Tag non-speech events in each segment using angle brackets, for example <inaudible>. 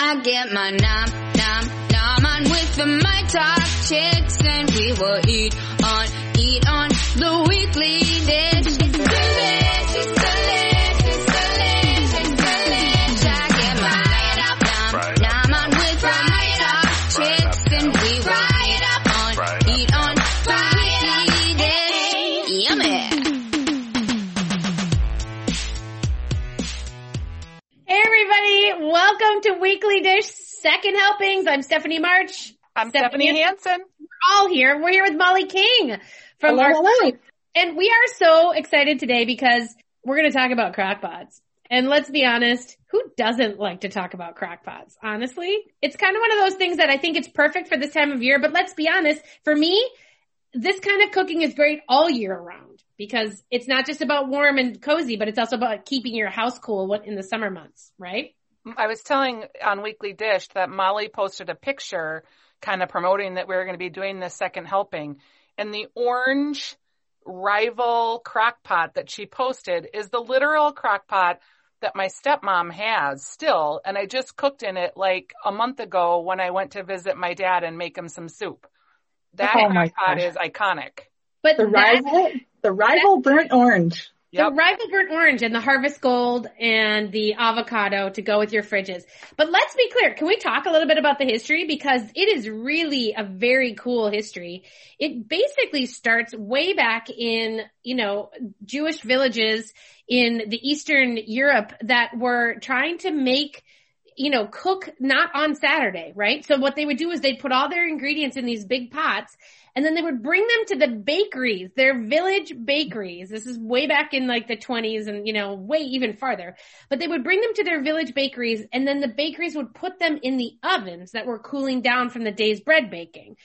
I get my nom, nom, nom on with the my talk chicks and we will eat on, eat on the weekly dish. Welcome to Weekly Dish Second Helpings. I'm Stephanie March. I'm Stephanie Hansen. We're all here. We're here with Molly King from our and we are so excited today because we're going to talk about crockpots. And let's be honest, who doesn't like to talk about crockpots? Honestly, it's kind of one of those things that I think it's perfect for this time of year. But let's be honest, for me, this kind of cooking is great all year round because it's not just about warm and cozy, but it's also about keeping your house cool in the summer months, right? I was telling on Weekly Dish that Molly posted a picture kind of promoting that we were going to be doing this second helping. And the orange rival crock pot that she posted is the literal crock pot that my stepmom has still. And I just cooked in it like a month ago when I went to visit my dad and make him some soup. That Oh crock pot gosh. is iconic. But The that- rival, the rival burnt orange. The Yep. rival burnt orange and the harvest gold and the avocado to go with your fridges. But let's be clear. Can we talk a little bit about the history? Because it is really a very cool history. It basically starts way back in, you know, Jewish villages in the Eastern Europe that were trying to make you know, cook not on Saturday, right? So what they would do is they'd put all their ingredients in these big pots and then they would bring them to the bakeries, their village bakeries. This is way back in like the 20s and, you know, way even farther. But they would bring them to their village bakeries and then the bakeries would put them in the ovens that were cooling down from the day's bread baking.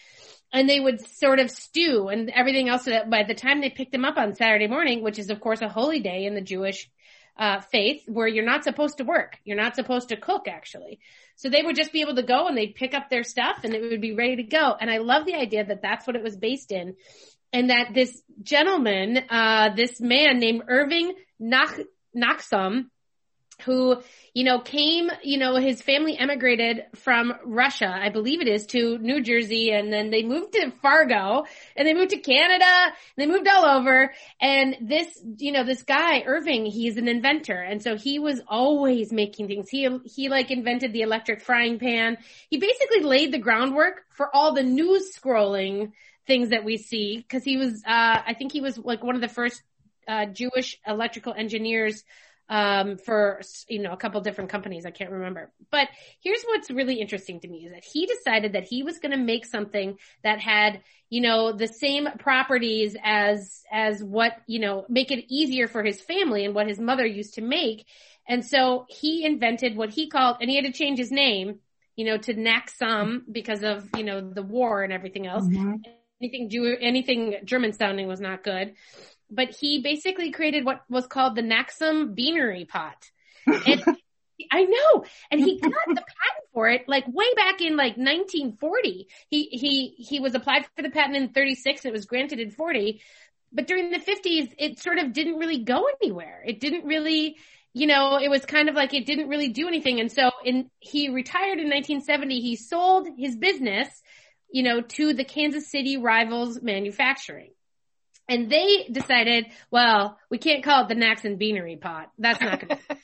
And they would sort of stew and everything else so that by the time they picked them up on Saturday morning, which is of course a holy day in the Jewish uh, faith where you're not supposed to work. You're not supposed to cook actually. So they would just be able to go and they'd pick up their stuff and it would be ready to go. And I love the idea that that's what it was based in. And that this gentleman, uh, this man named Irving Nach, Nachsum, who, you know, came, you know, his family emigrated from Russia, I believe it is, to New Jersey, and then they moved to Fargo, and they moved to Canada, and they moved all over, and this, you know, this guy, Irving, he's an inventor, and so he was always making things. He, he like invented the electric frying pan. He basically laid the groundwork for all the news scrolling things that we see, because he was, uh, I think he was like one of the first, uh, Jewish electrical engineers um, for, you know, a couple different companies. I can't remember. But here's what's really interesting to me is that he decided that he was going to make something that had, you know, the same properties as, as what, you know, make it easier for his family and what his mother used to make. And so he invented what he called, and he had to change his name, you know, to Naxon because of, you know, the war and everything else. Anything Jew, anything German sounding was not good but he basically created what was called the Naxon Beanery Pot. <laughs> And I know, and he got the patent for it like way back in like 1940. He he he was applied for the patent in 36. And it was granted in 40, but during the 50s, it sort of didn't really go anywhere. It didn't really. You know, it was kind of like it didn't really do anything. And so in, he retired in 1970. He sold his business, you know, to the Kansas City Rivals Manufacturing. And they decided, well, we can't call it the Naxon Beanery Pot. That's not going <laughs> to.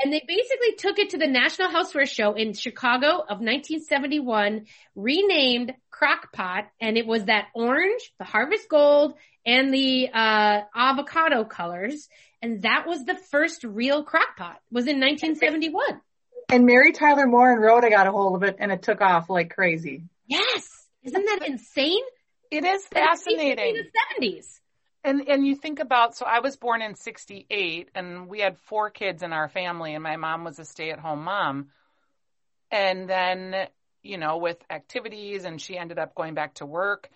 and they basically took it to the National Houseware Show in Chicago of 1971, renamed Crock Pot, and it was that orange, the harvest gold, and the uh, avocado colors, and that was the first real crock pot. Was in 1971. And Mary Tyler Moore and Rhoda got a hold of it and it took off like crazy. Yes, isn't that insane? It is That it fascinating. In the 70s. And and you think about so I was born in 68 and we had four kids in our family and my mom was a stay-at-home mom. And then, you know, with activities and she ended up going back to work.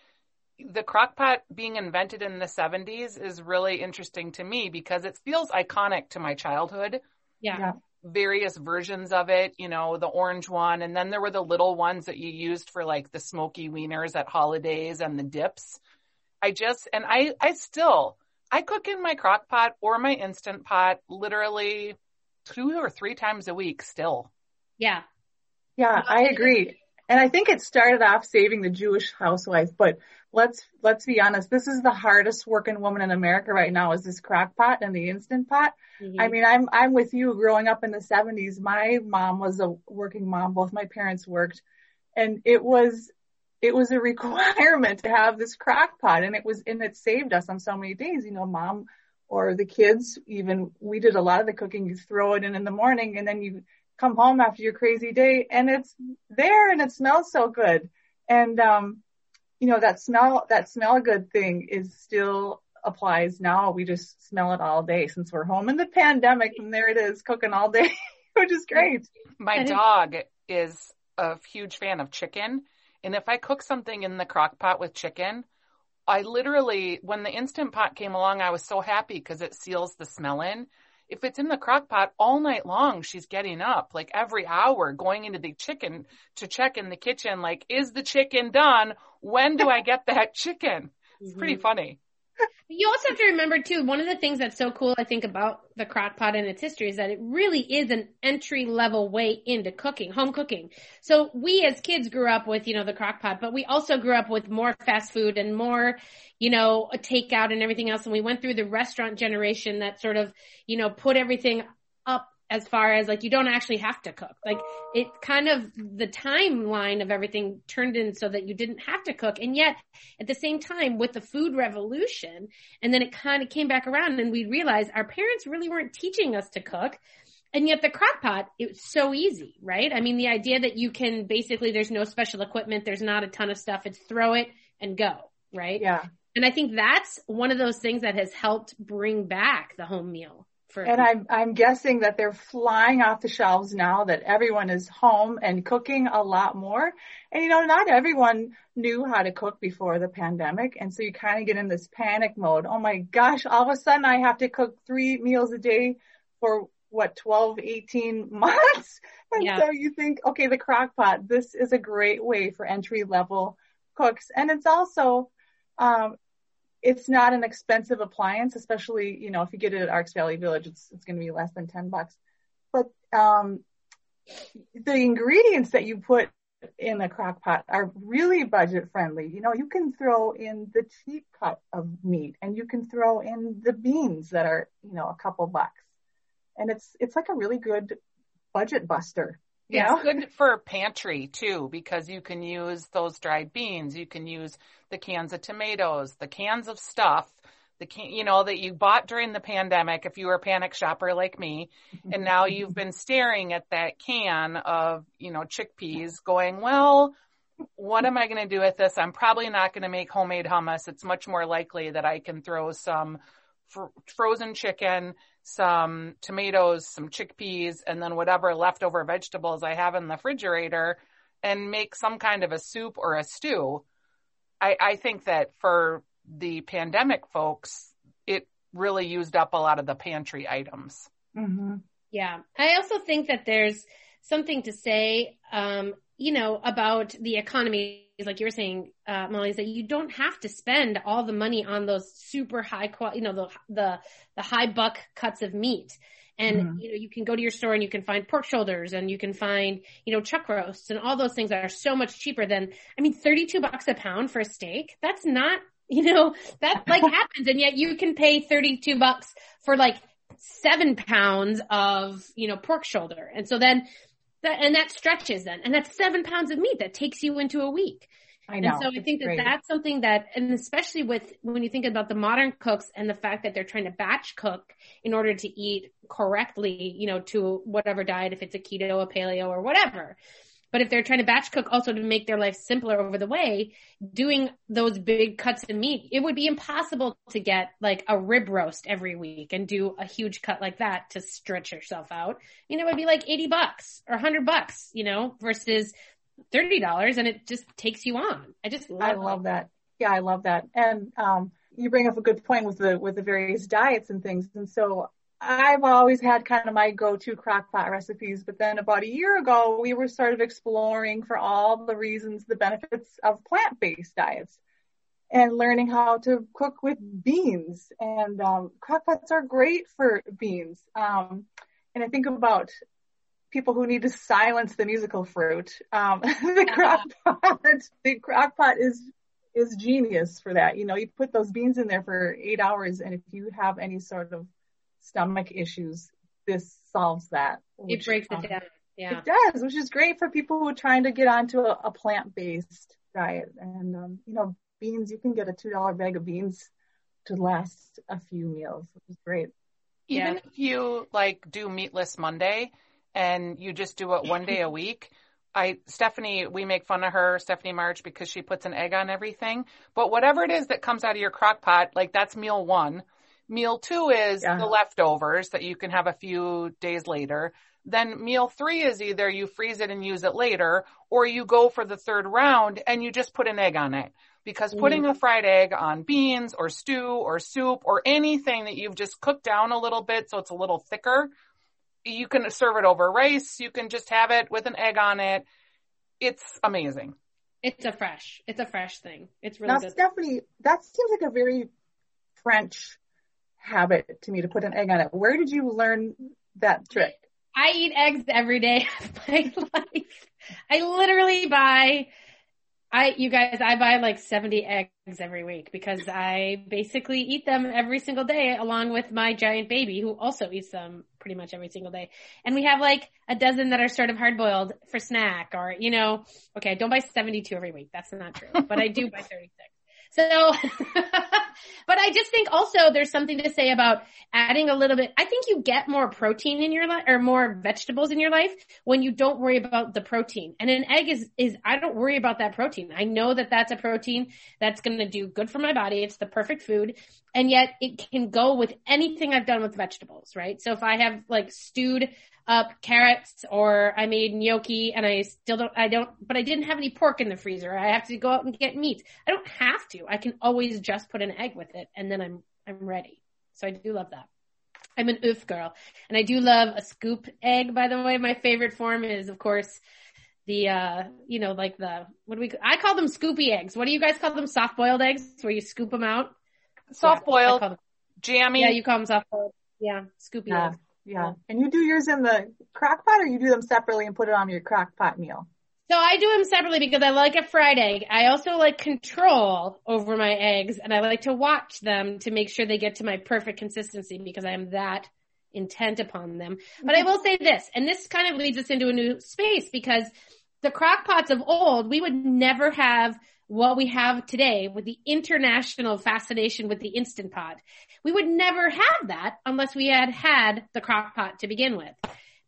The crock pot being invented in the 70s is really interesting to me because it feels iconic to my childhood. Yeah. Yeah. Various versions of it, you know, the orange one and then there were the little ones that you used for like the smoky wieners at holidays and the dips. I just, and I, I still, I cook in my crock pot or my instant pot literally two or three times a week still. Yeah. Yeah, I agree. And I think it started off saving the Jewish housewife, but let's let's be honest, this is the hardest working woman in America right now is this crock pot and the instant pot. Mhm. I mean, I'm I'm with you growing up in the 70s. My mom was a working mom, both my parents worked, and it was it was a <laughs> requirement to have this crock pot and it was and it saved us on so many days, you know, mom or the kids even we did a lot of the cooking you throw it in in the morning and then you come home after your crazy day and it's there and it smells so good. And, um, you know, that smell, that smell good thing is still applies now. We just smell it all day since we're home in the pandemic and there it is cooking all day, <laughs> which is great. My I didn't- dog is a huge fan of chicken. And if I cook something in the crock pot with chicken, I literally, when the Instant Pot came along, I was so happy because it seals the smell in. If it's in the crock pot all night long, she's getting up like every hour going into the chicken to check in the kitchen, like, is the chicken done? When do I get that chicken? It's pretty Mhm. funny. You also have to remember too, one of the things that's so cool, I think, about the crock pot and its history is that it really is an entry level way into cooking, home cooking. So we as kids grew up with, you know, the crock pot, but we also grew up with more fast food and more, you know, a takeout and everything else. And we went through the restaurant generation that sort of, you know, put everything as far as like you don't actually have to cook. Like it kind of the timeline of everything turned in so that you didn't have to cook. And yet at the same time with the food revolution, and then it kind of came back around and we realized our parents really weren't teaching us to cook. And yet the crock pot, it was so easy, right? I mean, the idea that you can basically, there's no special equipment, there's not a ton of stuff. It's throw it and go, right? Yeah. And I think that's one of those things that has helped bring back the home meal for And I'm, I'm guessing that they're flying off the shelves now that everyone is home and cooking a lot more. And you know, not everyone knew how to cook before the pandemic. And so you kind of get in this panic mode. Oh my gosh, all of a sudden I have to cook three meals a day for what, 12, 18 <laughs> months? And Yeah. so you think, okay, the crock pot, this is a great way for entry level cooks. And it's also, um, it's not an expensive appliance, especially, you know, if you get it at Arc's Value Village, it's, it's going to be less than 10 bucks. But, um, the ingredients that you put in a crock pot are really budget friendly. You know, you can throw in the cheap cut of meat and you can throw in the beans that are, you know, a couple bucks. And it's, it's like a really good budget buster. You It's good for pantry too because you can use those dried beans. You can use the cans of tomatoes, the cans of stuff, the can, you know, that you bought during the pandemic if you were a panic shopper like me. And now you've been staring at that can of, you know, chickpeas going, well, what am I going to do with this? I'm probably not going to make homemade hummus. It's much more likely that I can throw some fr- frozen chicken, some tomatoes, some chickpeas, and then whatever leftover vegetables I have in the refrigerator and make some kind of a soup or a stew. I, I think that for the pandemic folks, it really used up a lot of the pantry items. hmm Yeah. I also think that there's something to say, um, you know, about the economy, like you were saying, uh, Molly, is that you don't have to spend all the money on those super high quality, you know, the, the, the high buck cuts of meat. And, Mhm. you know, you can go to your store and you can find pork shoulders and you can find, you know, chuck roasts and all those things that are so much cheaper than, I mean, 32 bucks a pound for a steak. That's not, you know, that like <laughs> happens. And yet you can pay 32 bucks for like seven pounds of, you know, pork shoulder. And so then that, and that stretches then. And that's seven pounds of meat that takes you into a week. I know. And so I think that great. that's something that, and especially with when you think about the modern cooks and the fact that they're trying to batch cook in order to eat correctly, you know, to whatever diet, if it's a keto, a paleo, or whatever. But if they're trying to batch cook also to make their life simpler over the way, doing those big cuts of meat, it would be impossible to get like a rib roast every week and do a huge cut like that to stretch yourself out. I mean, it would be like 80 bucks or 100 bucks, you know, versus $30 and it just takes you on. I just love, I it. love that. Yeah, I love that. And um, you bring up a good point with the with the various diets and things. And so I've always had kind of my go-to crock pot recipes, but then about a year ago, we were sort of exploring for all the reasons, the benefits of plant-based diets and learning how to cook with beans. And um, crock pots are great for beans. Um, and I think about people who need to silence the musical fruit. Um, <laughs> the crock pot, the crock pot is is genius for that. You know, you put those beans in there for eight hours, and if you have any sort of stomach issues, this solves that. It breaks um, it down. Yeah. It does, which is great for people who are trying to get onto a, a plant-based diet. And um, you know, beans, you can get a two dollar bag of beans to last a few meals, which is great. Even Yeah. if you like do meatless Monday and you just do it one day a week, I Stephanie, we make fun of her, Stephanie March, because she puts an egg on everything. But whatever it is that comes out of your crock pot, like that's meal one. Meal two is Yeah. the leftovers that you can have a few days later. Then meal three is either you freeze it and use it later, or you go for the third round and you just put an egg on it. Because mm-hmm. putting a fried egg on beans or stew or soup or anything that you've just cooked down a little bit so it's a little thicker, you can serve it over rice. You can just have it with an egg on it. It's amazing. It's a fresh. It's a fresh thing. It's really Now, good. Stephanie, that seems like a very French habit to me to put an egg on it. Where did you learn that trick? I eat eggs every day <laughs> of my life. I literally buy, I, you guys, I buy like 70 eggs every week because I basically eat them every single day along with my giant baby who also eats them pretty much every single day. And we have like a dozen that are sort of hard boiled for snack or, you know, okay, I don't buy 72 every week. That's not true, but I do buy 36. So, <laughs> but I just think also there's something to say about adding a little bit. I think you get more protein in your life or more vegetables in your life when you don't worry about the protein. And an egg is, is, I don't worry about that protein. I know that that's a protein that's going to do good for my body. It's the perfect food. And yet it can go with anything I've done with vegetables, right? So if I have like stewed up carrots or I made gnocchi and I still don't, I don't, but I didn't have any pork in the freezer. I have to go out and get meat. I don't have to. I can always just put an egg with it and then I'm, I'm ready. So I do love that. I'm an oof girl and I do love a scoop egg, by the way. My favorite form is of course the, uh, you know, like the, what do we, I call them scoopy eggs. What do you guys call them? Soft boiled eggs where you scoop them out? Soft boiled, them- jammy. yeah, you call them soft boiled. Yeah, scoopy Yeah, eggs. Yeah. And you do yours in the crock pot or you do them separately and put it on your crock pot meal? So I do them separately because I like a fried egg. I also like control over my eggs and I like to watch them to make sure they get to my perfect consistency because I am that intent upon them. But I will say this, and this kind of leads us into a new space because the crock pots of old, we would never have what we have today with the international fascination with the instant pot. We would never have that unless we had had the crock pot to begin with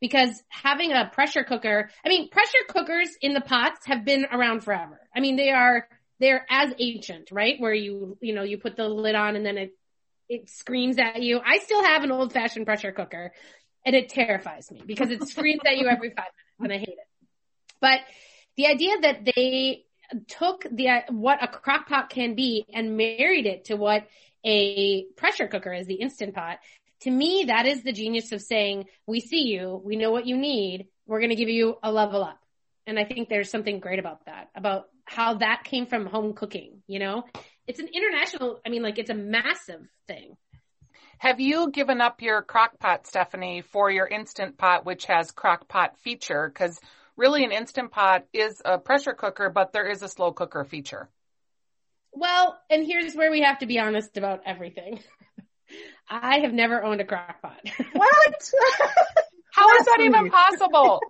because having a pressure cooker, I mean, pressure cookers in the pots have been around forever. I mean, they are, they're as ancient, right? Where you, you know, you put the lid on and then it, it screams at you. I still have an old fashioned pressure cooker and it terrifies me because it screams at you every five minutes and I hate it. But the idea that they took the, what a crock pot can be and married it to what a pressure cooker is, the instant pot, to me, that is the genius of saying, we see you, we know what you need, we're going to give you a level up. And I think there's something great about that, about how that came from home cooking, you know? It's an international, I mean, like it's a massive thing. Have you given up your crock pot, Stephanie, for your instant pot, which has crock pot feature? Because really an instant pot is a pressure cooker, but there is a slow cooker feature. Well, and here's where we have to be honest about everything. <laughs> I have never owned a crock pot. <laughs> What? How is that even possible?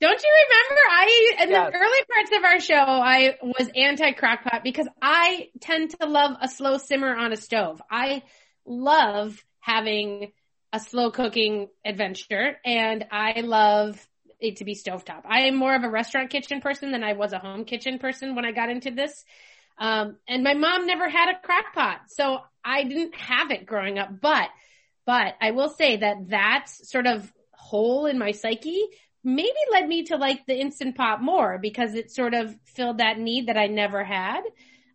Don't you remember? I, in Yes. the early parts of our show, I was anti crockpot because I tend to love a slow simmer on a stove. I love having a slow cooking adventure and I love it to be stovetop. I am more of a restaurant kitchen person than I was a home kitchen person when I got into this. Um, and my mom never had a crock pot. So I didn't have it growing up, but, but I will say that that sort of hole in my psyche maybe led me to like the instant pot more because it sort of filled that need that I never had.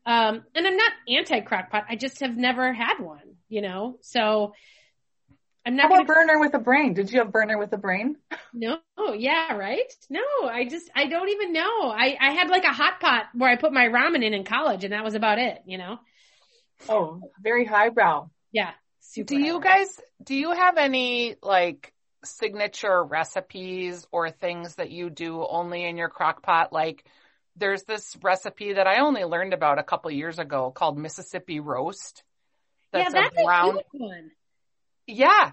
Um, and I'm not anti crock pot. I just have never had one, you know? So I'm How not about gonna, burner with a brain? Did you have burner with a brain? no, oh, yeah, right? No, I just, I don't even know. I, I had like a hot pot where I put my ramen in in college and that was about it, you know? Oh, very highbrow. Yeah. Super. Do you guys, do you have any like signature recipes or things that you do only in your crock pot? Like there's this recipe that I only learned about a couple years ago called Mississippi roast. yeah, that's a, brown, a huge one. Yeah.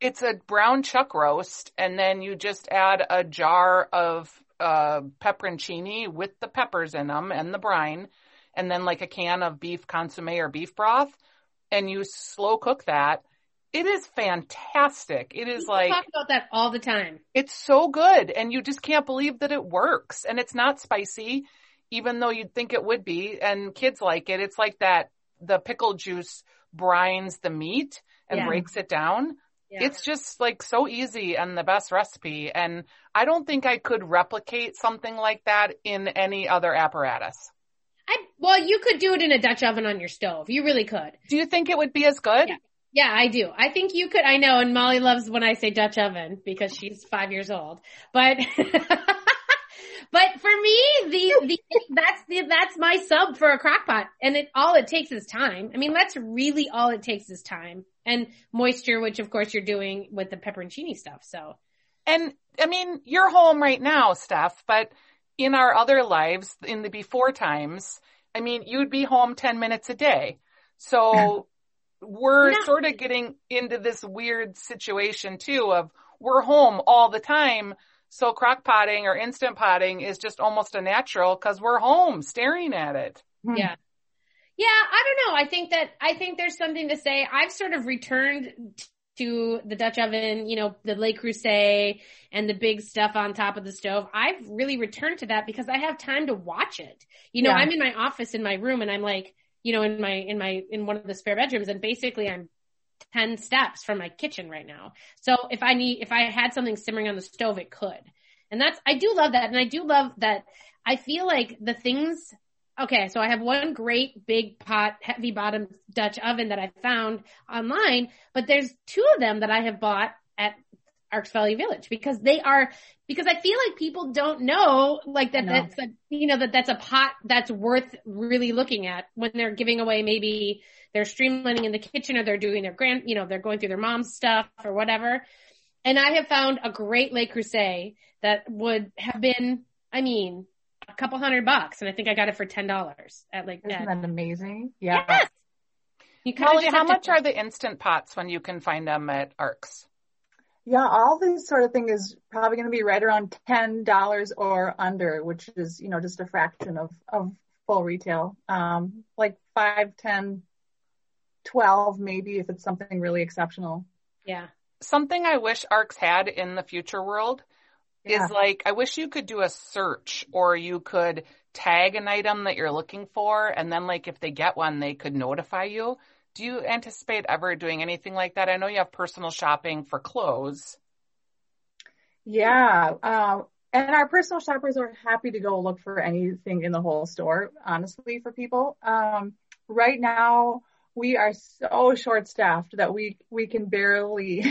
It's a brown chuck roast and then you just add a jar of uh, pepperoncini with the peppers in them and the brine and then like a can of beef consomme or beef broth and you slow cook that. It is fantastic. It is you like talk about that all the time. It's so good and you just can't believe that it works and it's not spicy even though you'd think it would be and kids like it. It's like that the pickle juice brines the meat and yeah. breaks it down. Yeah. It's just like so easy and the best recipe. And I don't think I could replicate something like that in any other apparatus. I, well, you could do it in a Dutch oven on your stove. You really could. Do you think it would be as good? Yeah. Yeah, I do. I think you could. I know, and Molly loves when I say Dutch oven because she's five years old. But, <laughs> but for me, the, the, that's the, that's my sub for a crock pot. And it, all it takes is time. I mean, that's really all it takes is time and moisture, which of course you're doing with the pepperoncini stuff. So. And I mean, you're home right now, Steph, but in our other lives, in the before times, I mean, you'd be home 10 minutes a day. So <laughs> we're yeah. sort of getting into this weird situation too of we're home all the time. So crock potting or instant potting is just almost a natural because we're home staring at it. Hmm. Yeah. Yeah, I don't know. I think that I think there's something to say. I've sort of returned to the Dutch oven, you know, the Le Creuset and the big stuff on top of the stove. I've really returned to that because I have time to watch it. You know, yeah. I'm in my office in my room and I'm like, you know, in my, in my, in one of the spare bedrooms and basically I'm 10 steps from my kitchen right now. So if I need, if I had something simmering on the stove, it could. And that's, I do love that. And I do love that I feel like the things Okay, so I have one great big pot, heavy bottom Dutch oven that I found online, but there's two of them that I have bought at Arc's Value Village because they are, because I feel like people don't know, like that that's a, you know, that that's a pot that's worth really looking at when they're giving away maybe they're streamlining in the kitchen or they're doing their grand, you know, they're going through their mom's stuff or whatever. And I have found a great Le Creuset that would have been, I mean, a couple hundred bucks, and I think I got it for ten dollars at like. Isn't that amazing? Yeah. Yes. You Molly, how much to... are the instant pots when you can find them at Arc's? Yeah, all this sort of thing is probably going to be right around ten dollars or under, which is you know just a fraction of of full retail. Um, like five, ten, twelve, maybe if it's something really exceptional. Yeah. Something I wish Arc's had in the future world yeah. is like, I wish you could do a search or you could tag an item that you're looking for. And then like, if they get one, they could notify you. Do you anticipate ever doing anything like that? I know you have personal shopping for clothes. Yeah. Uh, and our personal shoppers are happy to go look for anything in the whole store, honestly, for people. Um, right now, we are so short staffed that we, we can barely,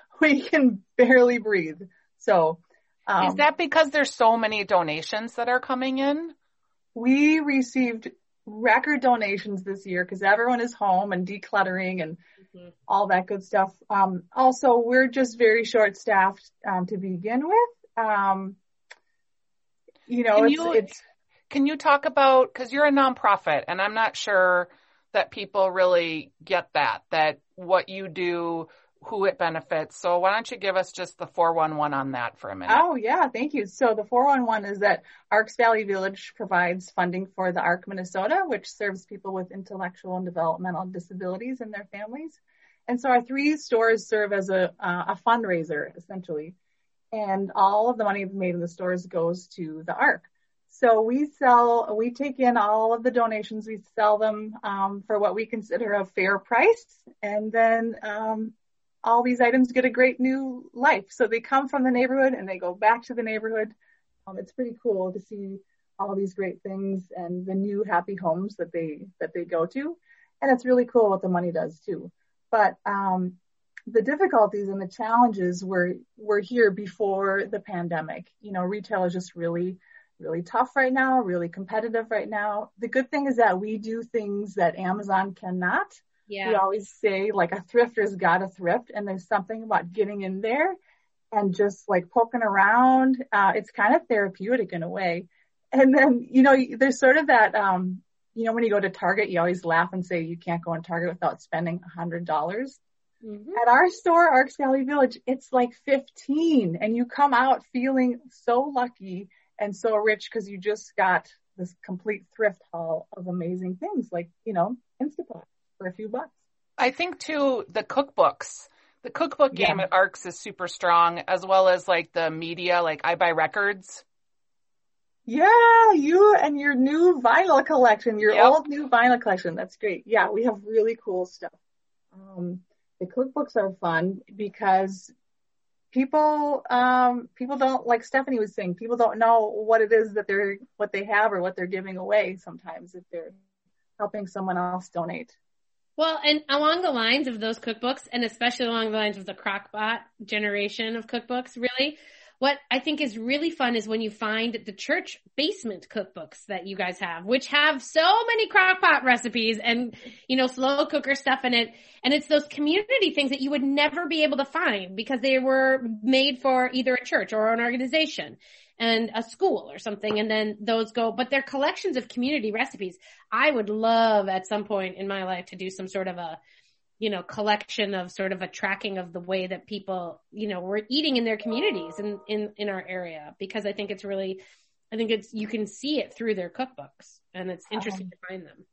<laughs> we can barely breathe. So um, Is that because there's so many donations that are coming in? We received record donations this year because everyone is home and decluttering and mm-hmm. all that good stuff. Um, also, we're just very short staffed um, to begin with. Um, you know, can it's, you, it's. Can you talk about because you're a nonprofit and I'm not sure that people really get that that what you do who it benefits. So why don't you give us just the 411 on that for a minute? Oh yeah, thank you. So the 411 is that Arc's Value Village provides funding for the ARC Minnesota, which serves people with intellectual and developmental disabilities and their families. And so our three stores serve as a, uh, a fundraiser essentially. And all of the money made in the stores goes to the ARC. So we sell, we take in all of the donations, we sell them um, for what we consider a fair price, and then um, all these items get a great new life. So they come from the neighborhood and they go back to the neighborhood. Um, it's pretty cool to see all these great things and the new happy homes that they that they go to, and it's really cool what the money does too. But um, the difficulties and the challenges were were here before the pandemic. You know, retail is just really really tough right now, really competitive right now. The good thing is that we do things that Amazon cannot. Yeah. We always say like a thrifter's got a thrift and there's something about getting in there and just like poking around. Uh, it's kind of therapeutic in a way. And then, you know, there's sort of that, um, you know, when you go to Target, you always laugh and say you can't go in Target without spending a hundred dollars. Mhm. At our store, Arc's Value Village, it's like 15 and you come out feeling so lucky and so rich because you just got this complete thrift haul of amazing things like, you know, Instapot for a few bucks. I think too the cookbooks. The cookbook Yeah. game at Arc's is super strong, as well as like the media, like I buy records. Yeah, you and your new vinyl collection, your Yep. old new vinyl collection. That's great. Yeah, we have really cool stuff. Um, the cookbooks are fun because people, um, people don't, like Stephanie was saying, people don't know what it is that they're, what they have or what they're giving away sometimes if they're helping someone else donate. Well, and along the lines of those cookbooks, and especially along the lines of the crockpot generation of cookbooks, really, what I think is really fun is when you find the church basement cookbooks that you guys have, which have so many crockpot recipes and, you know, slow cooker stuff in it. And it's those community things that you would never be able to find because they were made for either a church or an organization and a school or something. And then those go, but they're collections of community recipes. I would love at some point in my life to do some sort of a, you know, collection of sort of a tracking of the way that people, you know, were eating in their communities in, in, in our area because I think it's really, I think it's, you can see it through their cookbooks and it's interesting to find them.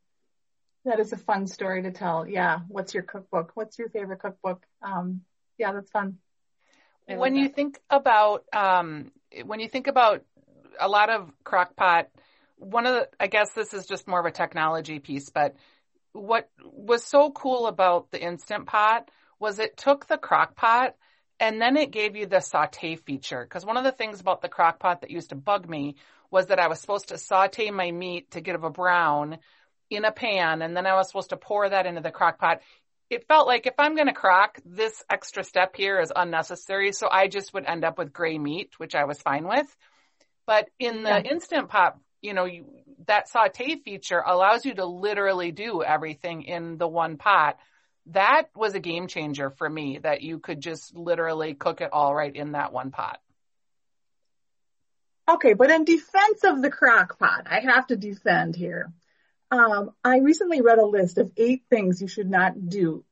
That is a fun story to tell. Yeah. What's your cookbook? What's your favorite cookbook? Um, yeah, that's fun. I love when you that. think about um, when you think about a lot of crockpot, one of the I guess this is just more of a technology piece, but what was so cool about the instant pot was it took the crock pot and then it gave you the saute feature. Because one of the things about the crock pot that used to bug me was that I was supposed to saute my meat to get a brown in a pan, and then I was supposed to pour that into the crock pot. It felt like if I'm going to crock, this extra step here is unnecessary. So I just would end up with gray meat, which I was fine with. But in the Yeah. instant pot, you know, you, that saute feature allows you to literally do everything in the one pot. That was a game changer for me that you could just literally cook it all right in that one pot. Okay, but in defense of the crock pot, I have to defend here. Um, I recently read a list of eight things you should not do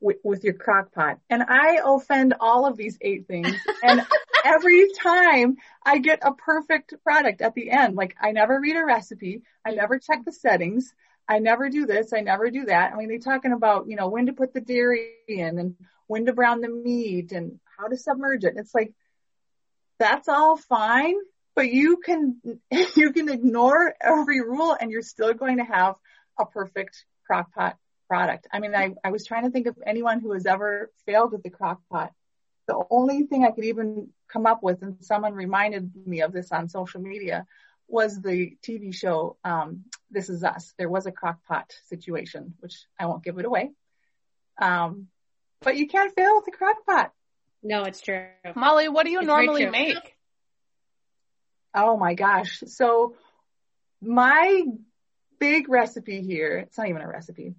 with, with your crock pot, and I offend all of these eight things. <laughs> And every time I get a perfect product at the end, like I never read a recipe, I never check the settings, I never do this, I never do that. I mean, they're talking about you know when to put the dairy in and when to brown the meat and how to submerge it. It's like that's all fine, but you can <laughs> you can ignore every rule and you're still going to have a perfect crock pot product. I mean, I, I was trying to think of anyone who has ever failed with the crock pot. The only thing I could even come up with, and someone reminded me of this on social media, was the TV show um, This Is Us. There was a crock pot situation, which I won't give it away. Um, but you can't fail with the crock pot. No, it's true. Molly, what do you It's normally make? Oh my gosh. So my big recipe here, it's not even a recipe.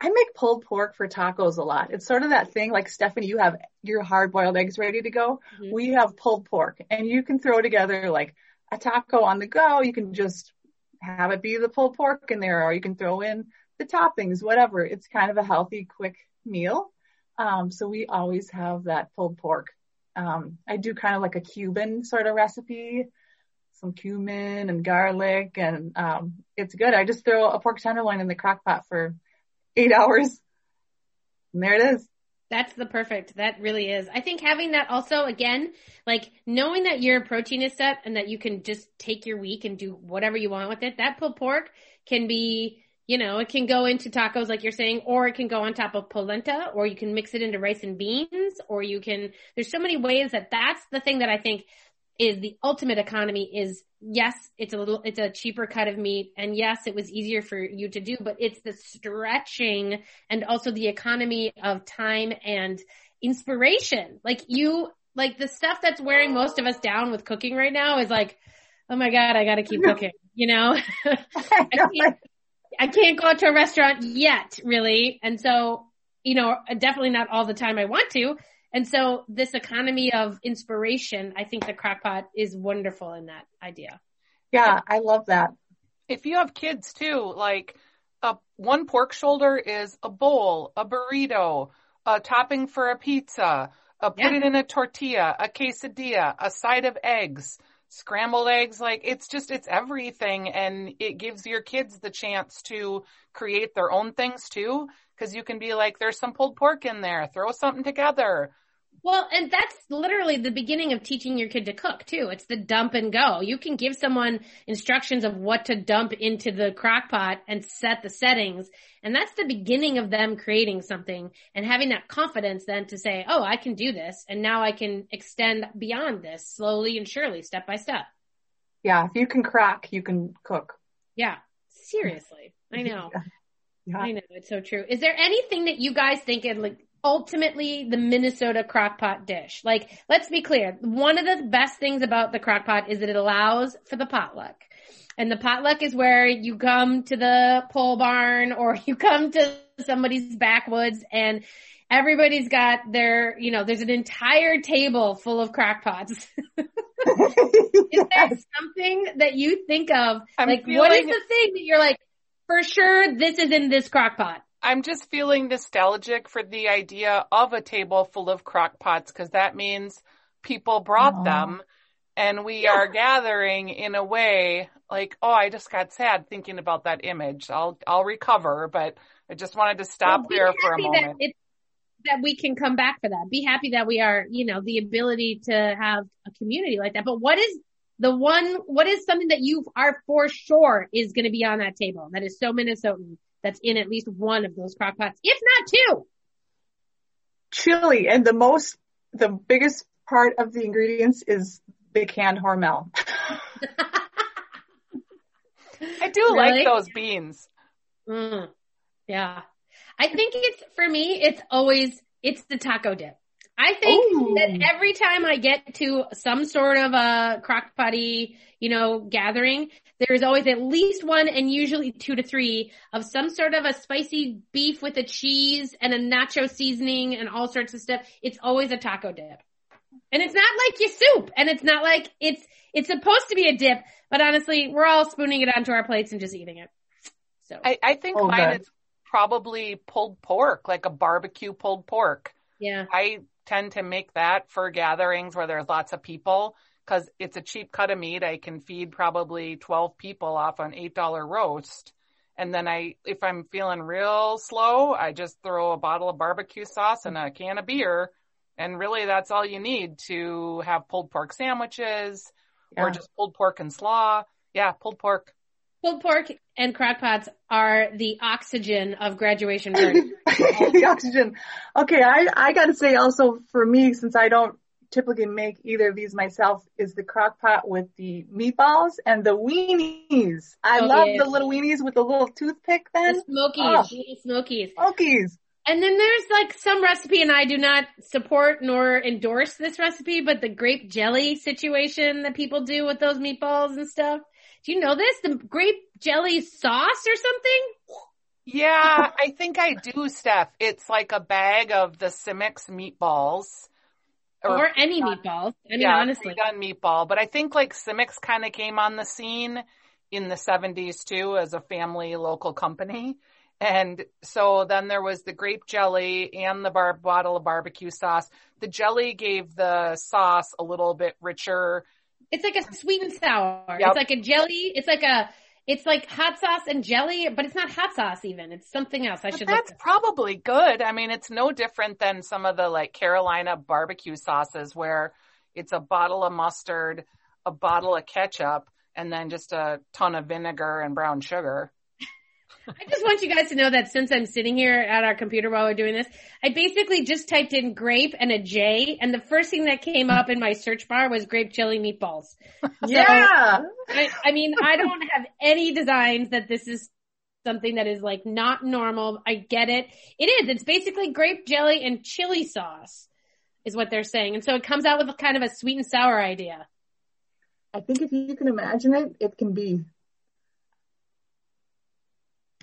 I make pulled pork for tacos a lot. It's sort of that thing like Stephanie, you have your hard boiled eggs ready to go. Mhm. We have pulled pork and you can throw together like a taco on the go. You can just have it be the pulled pork in there or you can throw in the toppings, whatever. It's kind of a healthy, quick meal. Um, so we always have that pulled pork. Um, I do kind of like a Cuban sort of recipe some cumin and garlic and um it's good. I just throw a pork tenderloin in the crock pot for eight <laughs> hours. And there it is. That's the perfect. That really is. I think having that also again, like knowing that your protein is set and that you can just take your week and do whatever you want with it. That pulled pork can be, you know, it can go into tacos like you're saying, or it can go on top of polenta, or you can mix it into rice and beans, or you can, there's so many ways that that's the thing that I think is the ultimate economy is yes, it's a little, it's a cheaper cut of meat and yes, it was easier for you to do, but it's the stretching and also the economy of time and inspiration. Like you, like the stuff that's wearing most of us down with cooking right now is like, oh my God, I gotta keep cooking, you know? <laughs> <laughs> I can't- I can't go out to a restaurant yet, really. And so, you know, definitely not all the time I want to. And so this economy of inspiration, I think the crockpot is wonderful in that idea. Yeah, I love that. If you have kids too, like a one pork shoulder is a bowl, a burrito, a topping for a pizza, a put Yeah. it in a tortilla, a quesadilla, a side of eggs, scrambled eggs. Like it's just, it's everything. And it gives your kids the chance to create their own things too. Cause you can be like, there's some pulled pork in there, throw something together. Well, and that's literally the beginning of teaching your kid to cook too. It's the dump and go. You can give someone instructions of what to dump into the crock pot and set the settings. And that's the beginning of them creating something and having that confidence then to say, Oh, I can do this. And now I can extend beyond this slowly and surely, step by step. Yeah, if you can crack, you can cook. Yeah. Seriously. I <laughs> know. Yeah. I know. It's so true. Is there anything that you guys think is like ultimately the Minnesota crockpot dish? Like, let's be clear. One of the best things about the crockpot is that it allows for the potluck. And the potluck is where you come to the pole barn or <laughs> you come to somebody's backwoods and everybody's got their, you know, there's an entire table full of crockpots. <laughs> Is there something that you think of? I'm like, what is the thing that you're like, for sure this is in this crock pot? I'm just feeling nostalgic for the idea of a table full of crock pots because that means people brought Aw. them and we are gathering in a way like, oh, I just got sad thinking about that image. I'll, I'll recover, but I just wanted to stop Well, there for a moment. That, it, that we can come back for that. Be happy that we are, you know, the ability to have a community like that. But what is the one, what is something that you are for sure is going to be on that table that is so Minnesotan that's in at least one of those crock pots, if not two? Chili, and the most, the biggest part of the ingredients is the canned Hormel. <laughs> I do Really? like those beans. Mm, yeah. I think it's, for me, it's always, it's the taco dip. I think Ooh. that oh. every time I get to some sort of a crock potty, you know, gathering, there's always at least one and usually two to three of some sort of a spicy beef with a cheese and a nacho seasoning and all sorts of stuff. It's always a taco dip. And it's not like your soup and it's not like it's, it's supposed to be a dip, but honestly, we're all spooning it onto our plates and just eating it. So I, I think Oh, mine good. is probably pulled pork, like a barbecue pulled pork. yeah. I tend to make that for gatherings where there's lots of people because it's a cheap cut of meat. I can feed probably 12 people off an $8 roast. And then I, if I'm feeling real slow, I just throw a bottle of barbecue sauce and a can of beer. And really that's all you need to have pulled pork sandwiches or just pulled pork and slaw. Yeah, pulled pork. Pulled pork and crock pots are the oxygen of graduation <laughs> parties. the oxygen. Okay, I I gotta say also for me, since I don't typically make either of these myself, is the crock pot with the meatballs and the weenies. I Oh, love yeah. the little weenies with the little toothpick then. the smokies, Oh. the smokies. Smokies. And then there's like some recipe and I do not support nor endorse this recipe, but the grape jelly situation that people do with those meatballs and stuff. Do you know this? The grape jelly sauce or something? Yeah, I think I do, Steph. It's like a bag of the Simix meatballs. Or, any meatballs. I mean, yeah, honestly. done meatball. But I think like Simix kind of came on the scene in the 70s too as a family local company. And so then there was the grape jelly and the bar- bottle of barbecue sauce. The jelly gave the sauce a little bit richer. It's like a sweet and sour. Yep. It's like a jelly. It's like a, it's like hot sauce and jelly, but it's not hot sauce even. It's something else. I But should that's probably good. I mean, it's no different than some of the like Carolina barbecue sauces where it's a bottle of mustard, a bottle of ketchup, and then just a ton of vinegar and brown sugar. I just want you guys to know that since I'm sitting here at our computer while we're doing this, I basically just typed in grape and a J, and the first thing that came up in my search bar was grape chili meatballs. <laughs> Yeah. I, I mean, I don't have any designs that this is something that is like not normal. I get it. It is. It's basically grape jelly and chili sauce is what they're saying. And so it comes out with kind of a sweet and sour idea. I think if you can imagine it, it can be.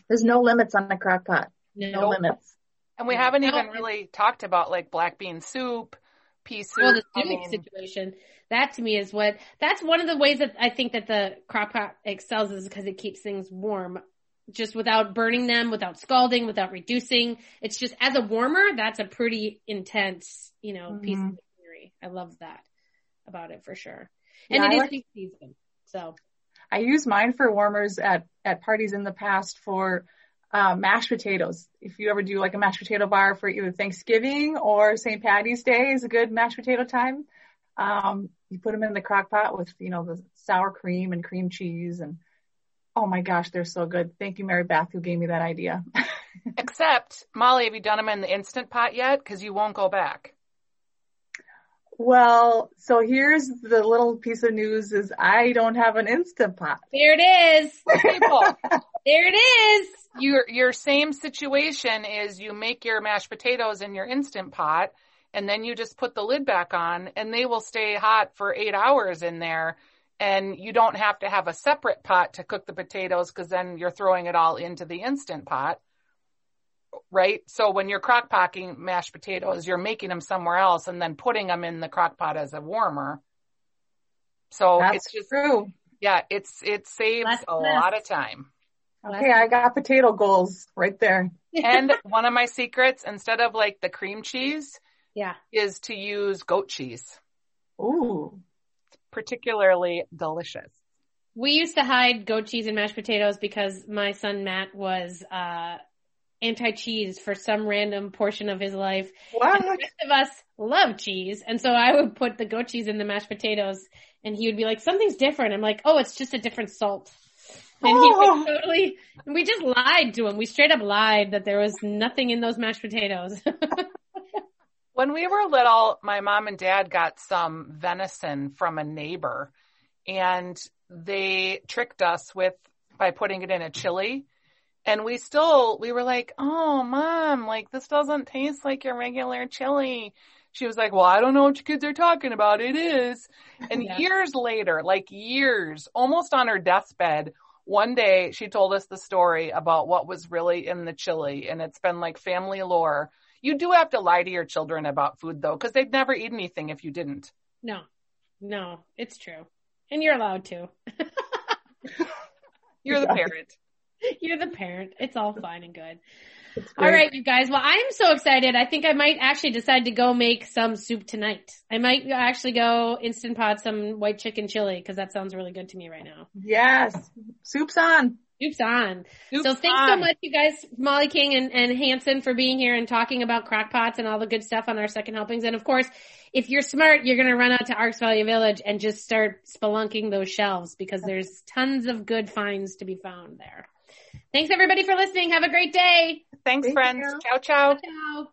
There's no limits on the crock pot. No. No limits. And we haven't even really talked about like black bean soup, pea soup. Well, the I soup mean, situation. That to me is what, that's one of the ways that I think that the crock pot excels is because it keeps things warm. Just without burning them, without scalding, without reducing. It's just, as a warmer, that's a pretty intense, you know, piece mm-hmm. of machinery. I love that about it for sure. Yeah, And I it is like- season. So, I use mine for warmers at, at parties in the past for uh, mashed potatoes. If you ever do like a mashed potato bar for either Thanksgiving or St. Patty's Day is a good mashed potato time. Um, you put them in the crock pot with, you know, the sour cream and cream cheese and oh my gosh, they're so good. Thank you, Mary Beth, who gave me that idea. <laughs> Except, Molly, have you done them in the instant pot yet? Because you won't go back. Well, so here's the little piece of news is I don't have an instant pot. there it is. <laughs> People, There it is. your your same situation is you make your mashed potatoes in your instant pot, and then you just put the lid back on, and they will stay hot for eight hours in there. And you don't have to have a separate pot to cook the potatoes because then you're throwing it all into the instant pot. Right? So when you're crock potting mashed potatoes, you're making them somewhere else and then putting them in the crock pot as a warmer. So That's it's just, true. yeah, it's, it saves Less a mess. lot of time. Okay, I got potato goals right there. <laughs> And one of my secrets, instead of like the cream cheese, Yeah. is to use goat cheese. Ooh. it's Particularly delicious. We used to hide goat cheese and mashed potatoes because my son Matt was uh anti-cheese for some random portion of his life. What? And the rest of us love cheese, and so I would put the goat cheese in the mashed potatoes, and he would be like, "Something's different." I'm like, "Oh, it's just a different salt." And he Oh. would totally. and We just lied to him. We straight up lied that there was nothing in those mashed potatoes. <laughs> When we were little, my mom and dad got some venison from a neighbor and they tricked us with by putting it in a chili. And we still, we were like, oh, mom, like this doesn't taste like your regular chili. She was like, well, I don't know what you kids are talking about. It is. And <laughs> Yeah. years later, like years, almost on her deathbed, one day she told us the story about what was really in the chili. And it's been like family lore. You do have to lie to your children about food though, because they'd never eat anything if you didn't. no, no, it's true, and you're allowed to. <laughs> You're the parent. <laughs> You're the parent. It's all fine and good. All right, you guys. Well, I'm so excited. I think I might actually decide to go make some soup tonight. I might actually go instant pot some white chicken chili because that sounds really good to me right now. Yes. Soup's on. Soup's on. Soup's so thanks so much, you guys, Molly King and, and Hanson for being here and talking about crock pots and all the good stuff on our second helpings. And of course, if you're smart, you're going to run out to Arc's Value Village and just start spelunking those shelves because there's tons of good finds to be found there. Thanks everybody for listening. Have a great day. Thanks, Thank friends. you. Ciao, ciao. Ciao.